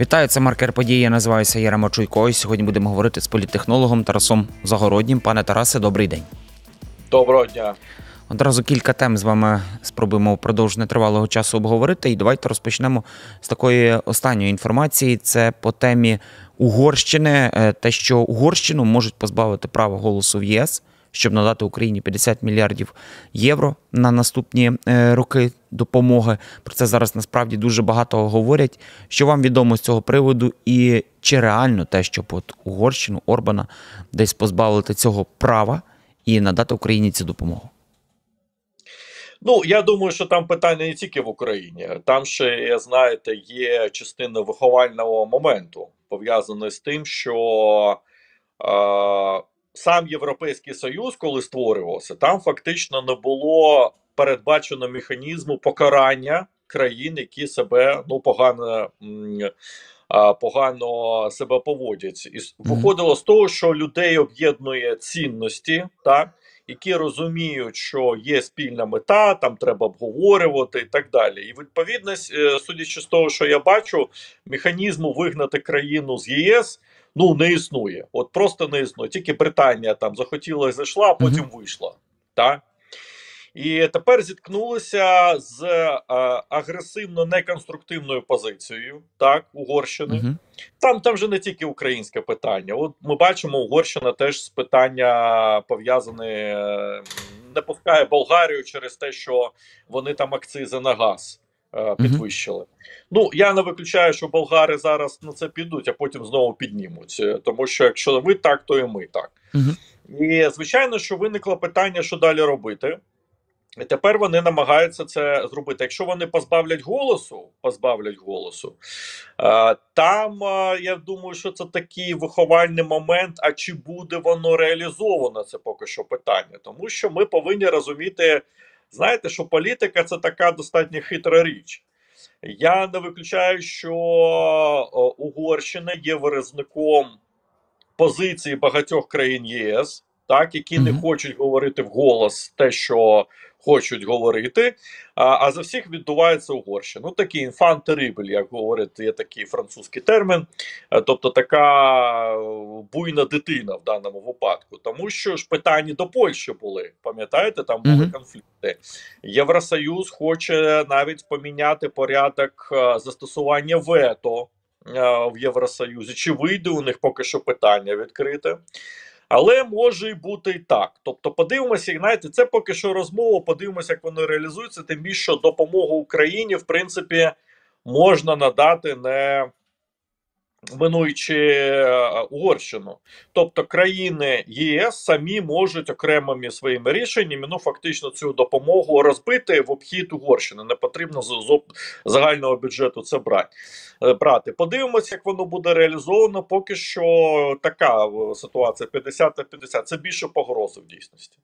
Вітаю, це маркер події. Я називаюся Ярема Чуйко. І сьогодні будемо говорити з політтехнологом Тарасом Загороднім. Пане Тарасе, добрий день. Доброго дня. Одразу кілька тем з вами спробуємо впродовж нетривалого часу обговорити. І давайте розпочнемо з такої останньої інформації. Це по темі Угорщини. Е, Те, що Угорщину можуть позбавити права голосу в ЄС, щоб надати Україні 50 мільярдів євро на наступні е, роки допомоги. Про це зараз насправді дуже багато говорять. Що вам відомо з цього приводу, і чи реально те, щоб от Угорщину Орбана десь позбавити цього права і надати Україні цю допомогу? Ну я думаю, що там питання не тільки в Україні. Там ще знаєте, є частина виховального моменту, пов'язаної з тим, що е, сам Європейський Союз, коли створювався, там фактично не було передбачено механізму покарання країн, які себе ну погано. Погано себе поводять, і виходило з того, що людей об'єднує цінності, так які розуміють, що є спільна мета, там треба обговорювати і так далі. І відповідність, е, судячи з того, що я бачу, механізму вигнати країну з ЄС ну не існує. От просто не існує. Тільки Британія там захотіла і зайшла, а потім вийшла. Так? І тепер зіткнулися з е, агресивно неконструктивною позицією так, Угорщини. Угу. Там, там же не тільки українське питання. От ми бачимо, Угорщина теж з питання пов'язане, не пускає Болгарію через те, що вони там акцизи на газ е, підвищили. Ну я не виключаю, що болгари зараз на це підуть, а потім знову піднімуть. Е, Тому що якщо ви так, то і ми так. Угу. І звичайно, що виникло питання, що далі робити. І тепер вони намагаються це зробити. Якщо вони позбавлять голосу, позбавлять голосу, е, там е, я думаю, що це такий виховальний момент. А чи буде воно реалізовано? Це поки що питання, тому що ми повинні розуміти, знаєте, що політика це така достатньо хитра річ. Я не виключаю, що е, Угорщина є виразником позиції багатьох країн ЄС, так які не хочуть говорити вголос те, що хочуть говорити. А, а за всіх відбувається Угорщина. Ну такий інфант як говорить, є такий французький термін, Е, тобто така е, буйна дитина в даному випадку. Тому що ж питання до Польщі були. Пам'ятаєте, там були конфлікти. Євросоюз хоче навіть поміняти порядок е, застосування вето в Євросоюзі. Чи вийде у них поки що питання відкрите? Але може і бути і так. Тобто, подивимося, і, знаєте, це поки що розмова. Подивимося, як воно реалізується. Тим більше допомогу Україні, в принципі, можна надати не минуючи е, Угорщину. Тобто країни ЄС самі можуть окремими своїми рішеннями ну фактично цю допомогу розбити в обхід Угорщини. Не потрібно з загального бюджету це брати. е, брати. Подивимося, як воно буде реалізовано. Поки що така ситуація 50 на 50. Це більше погрози в дійсності.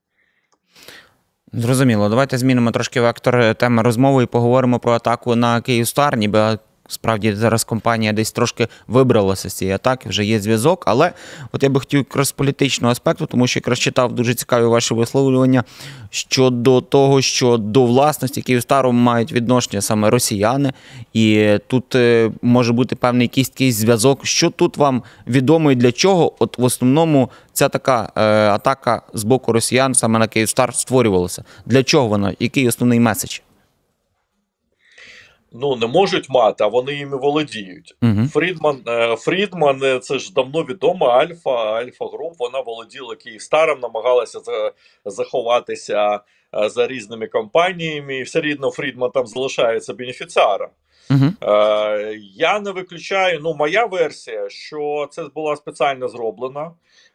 Зрозуміло. Давайте змінимо трошки вектор е, теми розмови і поговоримо про атаку на Київстар. Ніби справді зараз компанія десь трошки вибралася з цієї атаки, вже є зв'язок. Але от я би хотів якраз з політичного аспекту, тому що якраз читав дуже цікаві ваші висловлювання щодо того, що до власності Київстару мають відношення саме росіяни, і тут е, може бути певний якийсь такий зв'язок. Що тут вам відомо і для чого? От в основному ця така е, атака з боку росіян саме на Київстар створювалася. Для чого вона? Який основний меседж? Ну не можуть мати, а вони іми володіють. Угу. Фрідман, е, Фрідман, е, це ж давно відомо. Альфа, Альфа Груп, вона володіла Київстаром, намагалася за, заховатися е, за різними компаніями, і все рідно Фрідман там залишається бенефіціаром. Угу. Е, я не виключаю. Ну, моя версія, що це була спеціально зроблена.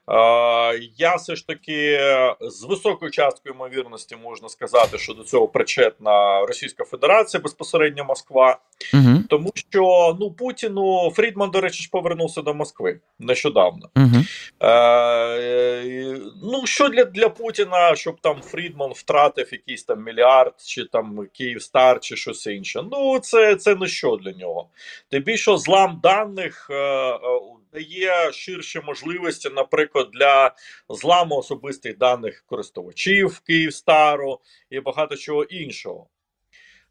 Е, я все ж таки з високою часткою ймовірності можна сказати, що до цього причетна Російська Федерація, безпосередньо Москва. Угу. Тому що ну Путіну Фрідман, до речі, ж повернувся до Москви нещодавно. Угу. Е, ну що для, для Путіна, щоб там Фрідман втратив якийсь там мільярд, чи там Київстар, чи щось інше. Ну це, це не що для нього. Тим більше злам даних е, е, дає ширші можливості, наприклад, для зламу особистих даних користувачів Київстару і багато чого іншого.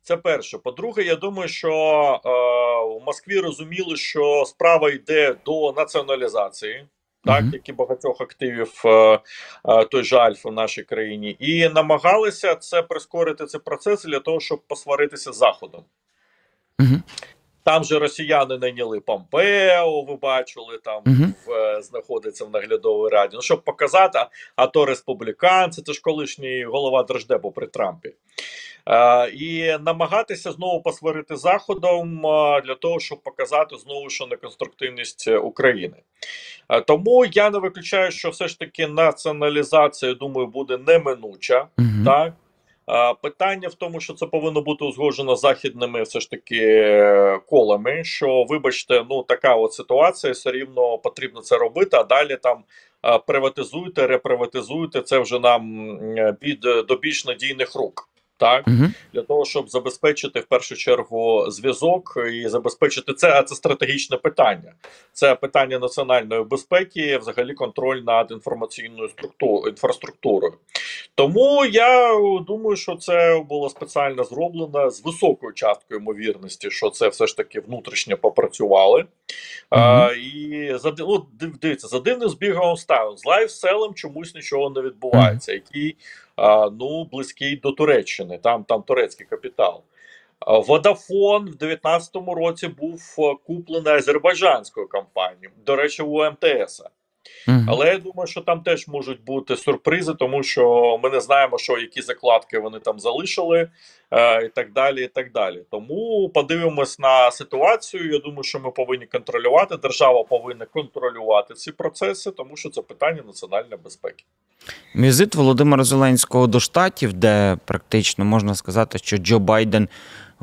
Це перше. По-друге, я думаю, що е, в Москві розуміли, що справа йде до націоналізації, так як і багатьох активів е, той же Альфа в нашій країні, і намагалися це прискорити цей процес для того, щоб посваритися з Заходом. Мгм. Там же росіяни найняли Помпео, ви бачили, там Мгм. в, е, знаходиться в наглядовій раді. Ну, щоб показати, а, а то республіканці, це ж колишній голова Держдепу при Трампі. Е, і намагатися знову посварити Заходом е, для того, щоб показати знову, що неконструктивність України. Е, тому я не виключаю, що все ж таки націоналізація, думаю, буде неминуча. Мгм. Так. Питання в тому, що це повинно бути узгоджено західними все ж таки е, колами. Що, вибачте, ну така от ситуація, все рівно потрібно це робити, а далі там приватизуйте, реприватизуйте, це вже нам від під до більш надійних рук. Так, Мгм. для того, щоб забезпечити в першу чергу зв'язок і забезпечити це, а це стратегічне питання. Це питання національної безпеки, взагалі контроль над інформаційною структурою інфраструктурою. Тому я думаю, що це було спеціально зроблено з високою часткою ймовірності, що це все ж таки внутрішньо попрацювали. А, і за ну, див- дивіться, за дивним збігом обставин з лайфселем чомусь нічого не відбувається, який ну близький до Туреччини. Там там турецький капітал. Водафон в 2019 році був куплений азербайджанською компанією. До речі, у МТС. Мгм. Але я думаю, що там теж можуть бути сюрпризи, тому що ми не знаємо, що які закладки вони там залишили, е, і так далі. і так далі. Тому подивимось на ситуацію. Я думаю, що ми повинні контролювати. Держава повинна контролювати ці процеси, тому що це питання національної безпеки. Візит Володимира Зеленського до Штатів, де практично можна сказати, що Джо Байден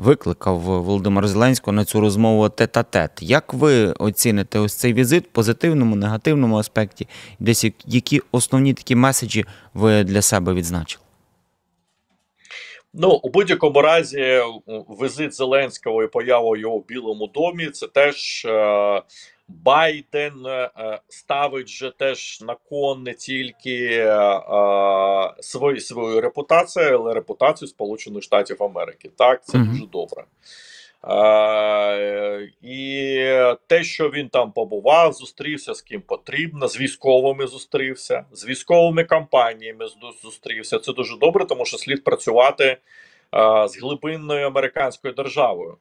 викликав Володимир Зеленського на цю розмову тет-а-тет. Як ви оціните ось цей візит в позитивному, негативному аспекті? Десь які основні такі меседжі ви для себе відзначили? Ну, у будь-якому разі, візит Зеленського і поява його в Білому домі це теж е, Байден е, ставить же теж на кон не тільки е, е, свою, свою репутацію, але репутацію Сполучених Штатів Америки. Так, це Мгм. дуже добре. Е, і те, що він там побував, зустрівся з ким потрібно, з військовими зустрівся, з військовими компаніями зустрівся. Це дуже добре, тому що слід працювати е, з глибинною американською державою.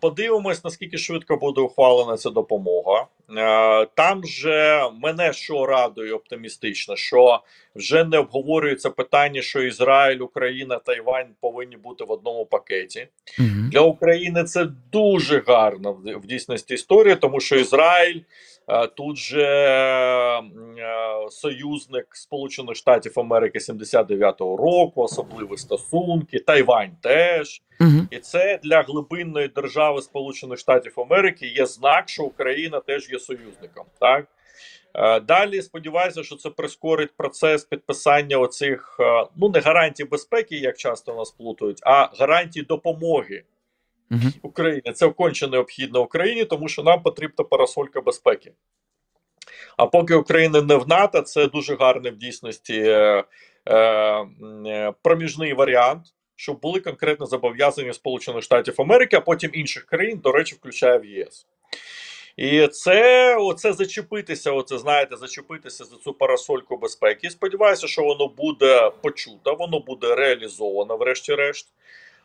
Подивимось, наскільки швидко буде ухвалена ця допомога. Е, Там же мене що радує оптимістично, що вже не обговорюється питання, що Ізраїль, Україна, Тайвань повинні бути в одному пакеті. Мгм. Для України це дуже гарна в дійсності історія, тому що Ізраїль е, тут же е, союзник Сполучених Штатів Америки 79-го року, особливі стосунки, Тайвань теж. Мгм. І це для глибинної держави Сполучених Штатів Америки є знак, що Україна теж є союзником. Так Е, далі сподіваюся, що це прискорить процес підписання оцих е, ну не гарантій безпеки, як часто нас плутають, а гарантій допомоги Мгм. Україні. Це конче необхідно Україні, тому що нам потрібна парасолька безпеки. А поки Україна не в НАТО, це дуже гарний в дійсності е, е, е, проміжний варіант, щоб були конкретно зобов'язання Сполучених Штатів Америки, а потім інших країн, до речі, включає в ЄС. І це оце зачепитися, оце знаєте, зачепитися за цю парасольку безпеки. І сподіваюся, що воно буде почуто, воно буде реалізовано, врешті-решт.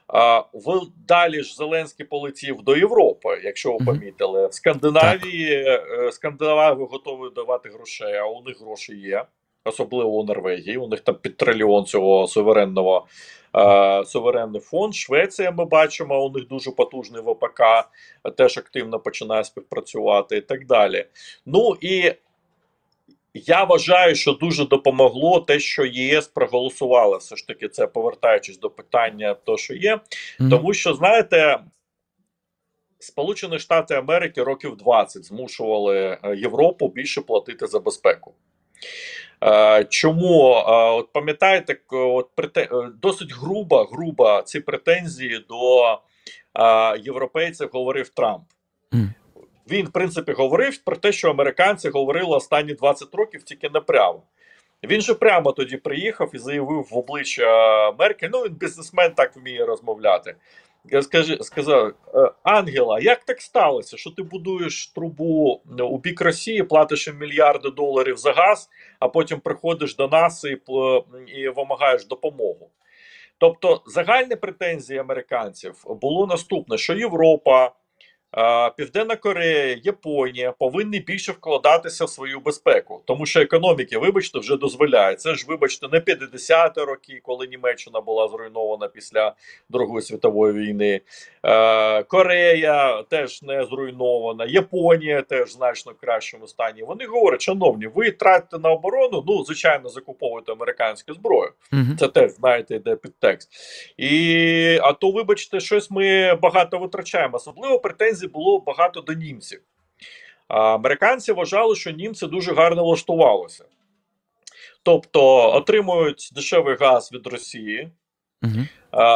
А, в, далі ж Зеленський полетів до Європи, якщо ви помітили. В Скандинавії е, Скандинави готові давати грошей, а у них гроші є, особливо у Норвегії. У них там під трильйон цього суверенного суверенний фонд. Швеція ми бачимо, у них дуже потужний ВПК, е, теж активно починає співпрацювати і так далі. Ну і я вважаю, що дуже допомогло те, що ЄС проголосувала. Все ж таки, це повертаючись до питання, то що є. Тому що, знаєте, Сполучені Штати Америки років 20 змушували е, Європу більше платити за безпеку. Е, Чому? Е, От пам'ятаєте, от е, досить груба, груба ці претензії до європейців говорив Трамп. Він, в принципі, говорив про те, що американці говорили останні 20 років тільки не прямо. Він же прямо тоді приїхав і заявив в обличчя Меркель. Ну він бізнесмен так вміє розмовляти. Я скажи, сказав «Е, Ангела, як так сталося, що ти будуєш трубу у бік Росії, платиш їм мільярди доларів за газ, а потім приходиш до нас і, і вимагаєш допомогу? Тобто загальні претензії американців було наступне: що Європа. Південна Корея, Японія повинні більше вкладатися в свою безпеку, тому що економіки, вибачте, вже дозволяє. Це ж, вибачте, не 50-ті роки, коли Німеччина була зруйнована після Другої світової війни. Корея теж не зруйнована, Японія теж значно в кращому стані. Вони говорять, шановні, ви тратите на оборону. Ну, звичайно, закуповуєте американську зброю. Угу. Це теж знаєте, йде підтекст. І а то, вибачте, щось ми багато витрачаємо, особливо претензій було багато до німців. А Американці вважали, що німці дуже гарно влаштувалися. Тобто отримують дешевий газ від Росії, угу.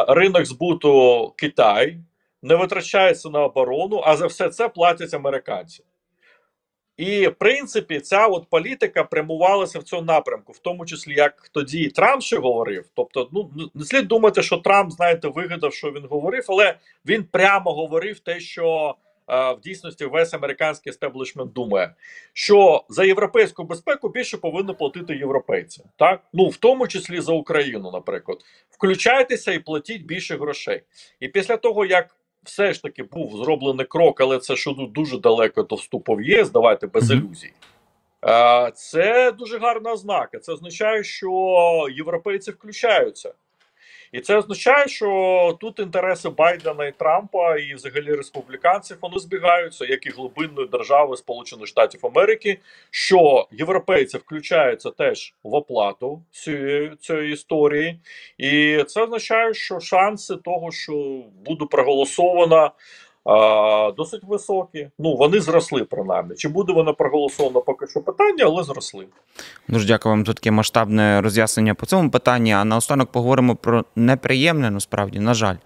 ринок збуту Китай, не витрачається на оборону, а за все це платять американці. І, в принципі, ця от політика прямувалася в цьому напрямку, в тому числі, як тоді Трамп ще говорив. Тобто, ну не слід думати, що Трамп, знаєте, вигадав, що він говорив, але він прямо говорив те, що е, в дійсності весь американський естеблішмент думає, що за європейську безпеку більше повинні платити європейці. Так, ну в тому числі за Україну, наприклад, включайтеся і платіть більше грошей. І після того, як все ж таки був зроблений крок, але це що дуже далеко до вступу в ЄС. Давайте без ілюзій. Це дуже гарна ознака. Це означає, що європейці включаються. І це означає, що тут інтереси Байдена і Трампа, і взагалі республіканців вони збігаються, як і глибинної держави Сполучених Штатів Америки, що європейці включаються теж в оплату цієї цієї історії, і це означає, що шанси того, що буде проголосована. Досить високі. Ну вони зросли принаймні. Чи буде вона проголосована поки що питання, але зросли. Дуже дякую вам за таке масштабне роз'яснення по цьому питанні. А наостанок поговоримо про неприємне, насправді, на жаль.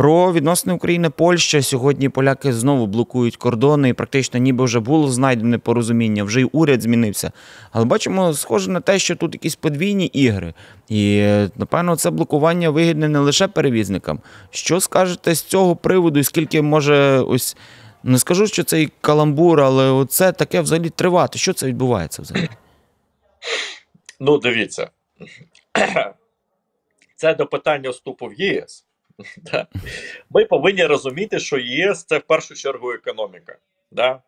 Про відносини України Польща сьогодні поляки знову блокують кордони, і практично ніби вже було знайдене порозуміння, вже й уряд змінився. Але бачимо, схоже на те, що тут якісь подвійні ігри. І напевно, це блокування вигідне не лише перевізникам. Що скажете з цього приводу, і скільки може ось не скажу, що це і каламбур, але це таке взагалі тривати? Що це відбувається взагалі? Ну, дивіться, це до питання вступу в ЄС. Ми повинні розуміти, що ЄС це в першу чергу економіка. Да?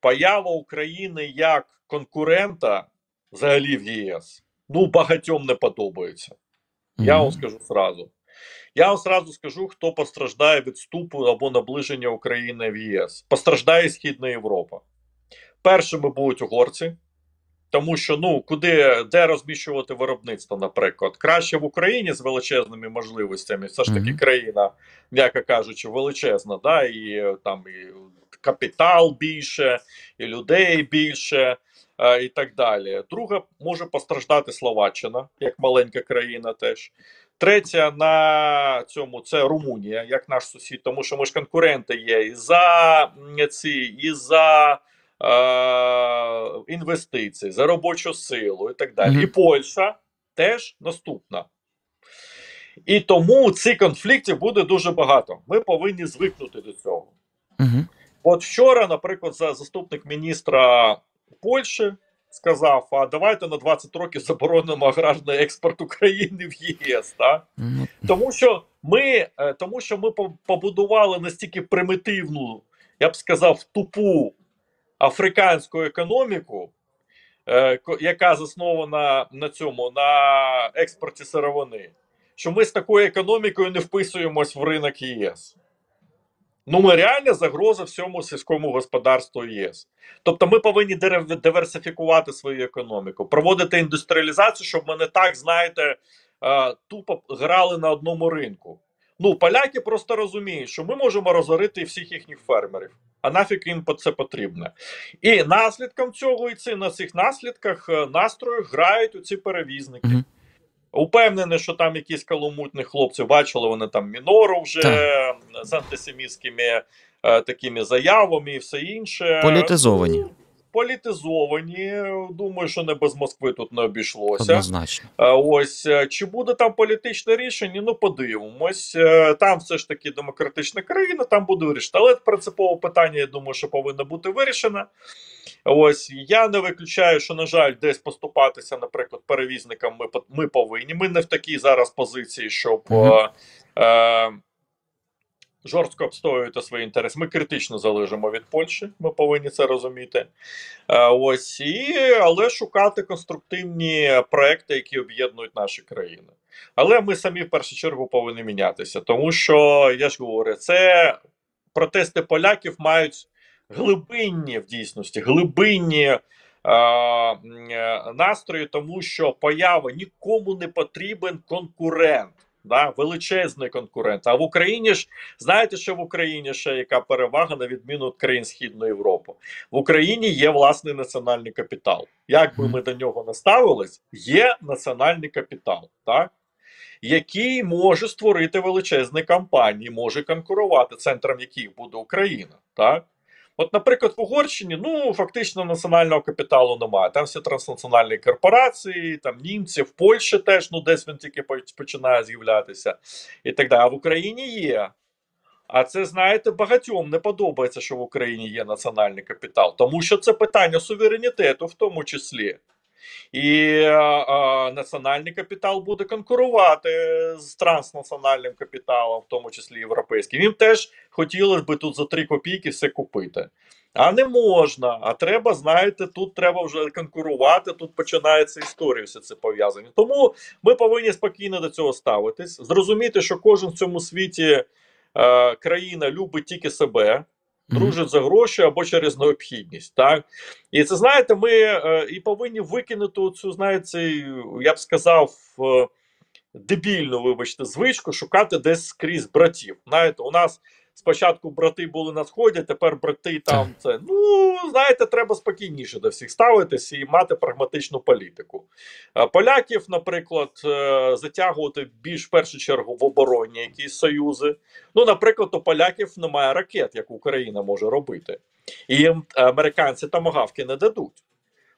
Поява України як конкурента взагалі в ЄС ну багатьом не подобається. Я вам скажу зразу. Я вам сразу скажу, хто постраждає від вступу або наближення України в ЄС. Постраждає Східна Європа. Першими будуть угорці. Тому що ну куди де розміщувати виробництво, наприклад, краще в Україні з величезними можливостями, все ж таки mm -hmm. країна, м'яко кажучи, величезна, да, і там і капітал більше, і людей більше, і так далі. Друга може постраждати Словаччина, як маленька країна, теж. Третя на цьому це Румунія, як наш сусід, тому що ми ж конкуренти є і за ці, і за. Інвестицій, за робочу силу і так далі. Mm -hmm. І Польща теж наступна. І тому цих конфліктів буде дуже багато. Ми повинні звикнути до цього. Mm -hmm. От вчора, наприклад, заступник міністра Польщі сказав: а давайте на 20 років заборонимо аграрний експорт України в ЄС. Так? Mm -hmm. Тому що ми е, тому що ми побудували настільки примітивну, я б сказав, тупу африканську економіку, е, яка заснована на цьому на експорті сировини, що ми з такою економікою не вписуємось в ринок ЄС. Ну, ми реальна загроза всьому сільському господарству ЄС. Тобто ми повинні диверсифікувати свою економіку, проводити індустріалізацію, щоб ми не так, знаєте, е, тупо грали на одному ринку. Ну, поляки просто розуміють, що ми можемо розорити всіх їхніх фермерів. А нафіг їм це потрібно. І наслідком цього і це на цих наслідках е, настрою грають у ці перевізники. Угу. Упевнений, що там якісь каламутні хлопці бачили вони там мінору вже так. з антисемітськими е, такими заявами і все інше. Політизовані. Політизовані. Думаю, що не без Москви тут не обійшлося. Однозначно. Е, Ось е, чи буде там політичне рішення? Ну, подивимось. Е, Там все ж таки демократична країна, там буде вирішено. Але принципове питання, я думаю, що повинно бути вирішено. Ось я не виключаю, що на жаль, десь поступатися, наприклад, перевізникам ми ми повинні. Ми не в такій зараз позиції, щоб. Е, е, Жорстко обстоювати свої інтереси. Ми критично залежимо від Польщі, ми повинні це розуміти. Е, ось і але шукати конструктивні проекти, які об'єднують наші країни. Але ми самі в першу чергу повинні мінятися, тому що я ж говорю, це протести поляків мають глибинні в дійсності, глибинні. е, е, Настрої, тому що поява нікому не потрібен конкурент, да, величезний конкурент. А в Україні ж знаєте, що в Україні ще яка перевага на відміну від країн Східної Європи? В Україні є власний національний капітал. Як би ми до нього не ставились, є національний капітал, так? який може створити величезні компанії, може конкурувати, центром яких буде Україна. Так? От, наприклад, в Угорщині ну фактично національного капіталу немає. Там всі транснаціональні корпорації, там німці, в Польщі теж ну десь він тільки починає з'являтися і так далі. А в Україні є. А це знаєте, багатьом не подобається, що в Україні є національний капітал, тому що це питання суверенітету, в тому числі. І е, національний капітал буде конкурувати з транснаціональним капіталом, в тому числі європейським. Їм теж хотілося б тут за 3 копійки все купити. А не можна. А треба, знаєте, тут треба вже конкурувати. Тут починається історія, все це пов'язані. Тому ми повинні спокійно до цього ставитись, зрозуміти, що кожен в цьому світі е, країна любить тільки себе, дружить за гроші або через необхідність. Так? І це знаєте, ми е, і повинні викинути цю, знаєте, я б сказав, е, дебільну, вибачте, звичку шукати десь скрізь братів. Знаєте, у нас спочатку брати були на сході, тепер брати там це. Ну, знаєте, треба спокійніше до всіх ставитися і мати прагматичну політику. Поляків, наприклад, е, затягувати більш в першу чергу в обороні якісь союзи. Ну, наприклад, у поляків немає ракет, як Україна може робити. І їм американці тамагавки не дадуть.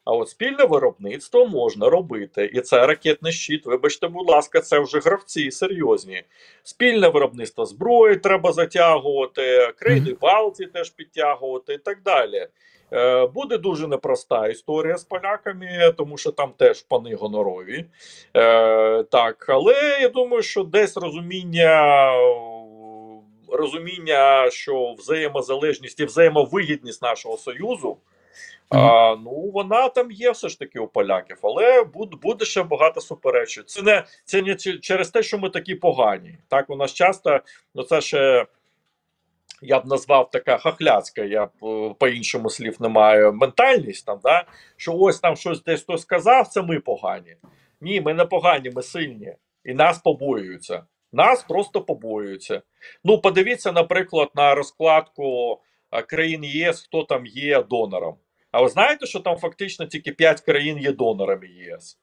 А от спільне виробництво можна робити. І це ракетний щит. Вибачте, будь ласка, це вже гравці серйозні. Спільне виробництво зброї треба затягувати, країни Балтії теж підтягувати і так далі. Е, Буде дуже непроста історія з поляками, тому що там теж пани гонорові. Е, так, але я думаю, що десь розуміння. Розуміння, що взаємозалежність і взаємовигідність нашого союзу, а, ну вона там є все ж таки у поляків, але буде, ще багато суперечень. Це не це не через те, що ми такі погані. Так у нас часто, ну це ще я б назвав така хахляцька, я е, по-іншому слів не маю. Ментальність там, да? що ось там щось десь хтось сказав, це ми погані. Ні, ми не погані, ми сильні. І нас побоюються. Нас просто побоюються. Ну, подивіться, наприклад, на розкладку е, країн ЄС, хто там є донором. А ви знаєте, що там фактично тільки 5 країн є донорами ЄС,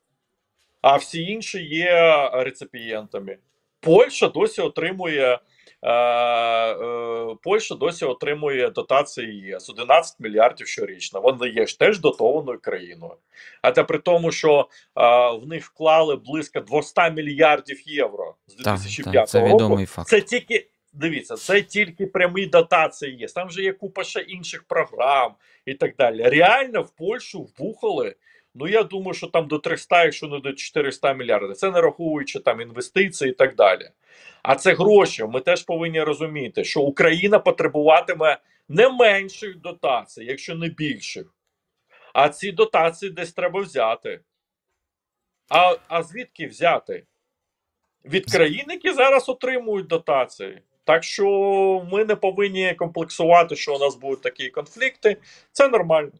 а всі інші є реципієнтами. Польща досі отримує. Е, е, Польща досі отримує дотації ЄС 11 мільярдів щорічно. Вони є ж теж дотованою країною. А це при тому, що е, в них вклали близько 200 мільярдів євро з Так, 2005 так, це року. відомий факт. Це тільки дивіться, це тільки прямі дотації є. Там же є купа ще інших програм і так далі. Реально в Польщу вбухали. Ну я думаю, що там до 300, якщо не до 400 мільярдів. Це не рахуючи там інвестиції і так далі. А це гроші. Ми теж повинні розуміти, що Україна потребуватиме не менших дотацій, якщо не більших. А ці дотації десь треба взяти. А, а звідки взяти? Від країн, які зараз отримують дотації. Так що ми не повинні комплексувати, що у нас будуть такі конфлікти. Це нормально.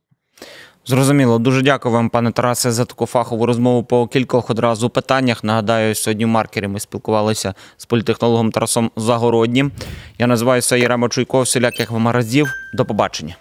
Зрозуміло, дуже дякую вам, пане Тарасе, за таку фахову розмову по кількох одразу питаннях. Нагадаю, сьогодні в маркері ми спілкувалися з політехнологом Тарасом Загороднім. Я називаюся Єрема Чуйков, всіляких вам разів. До побачення.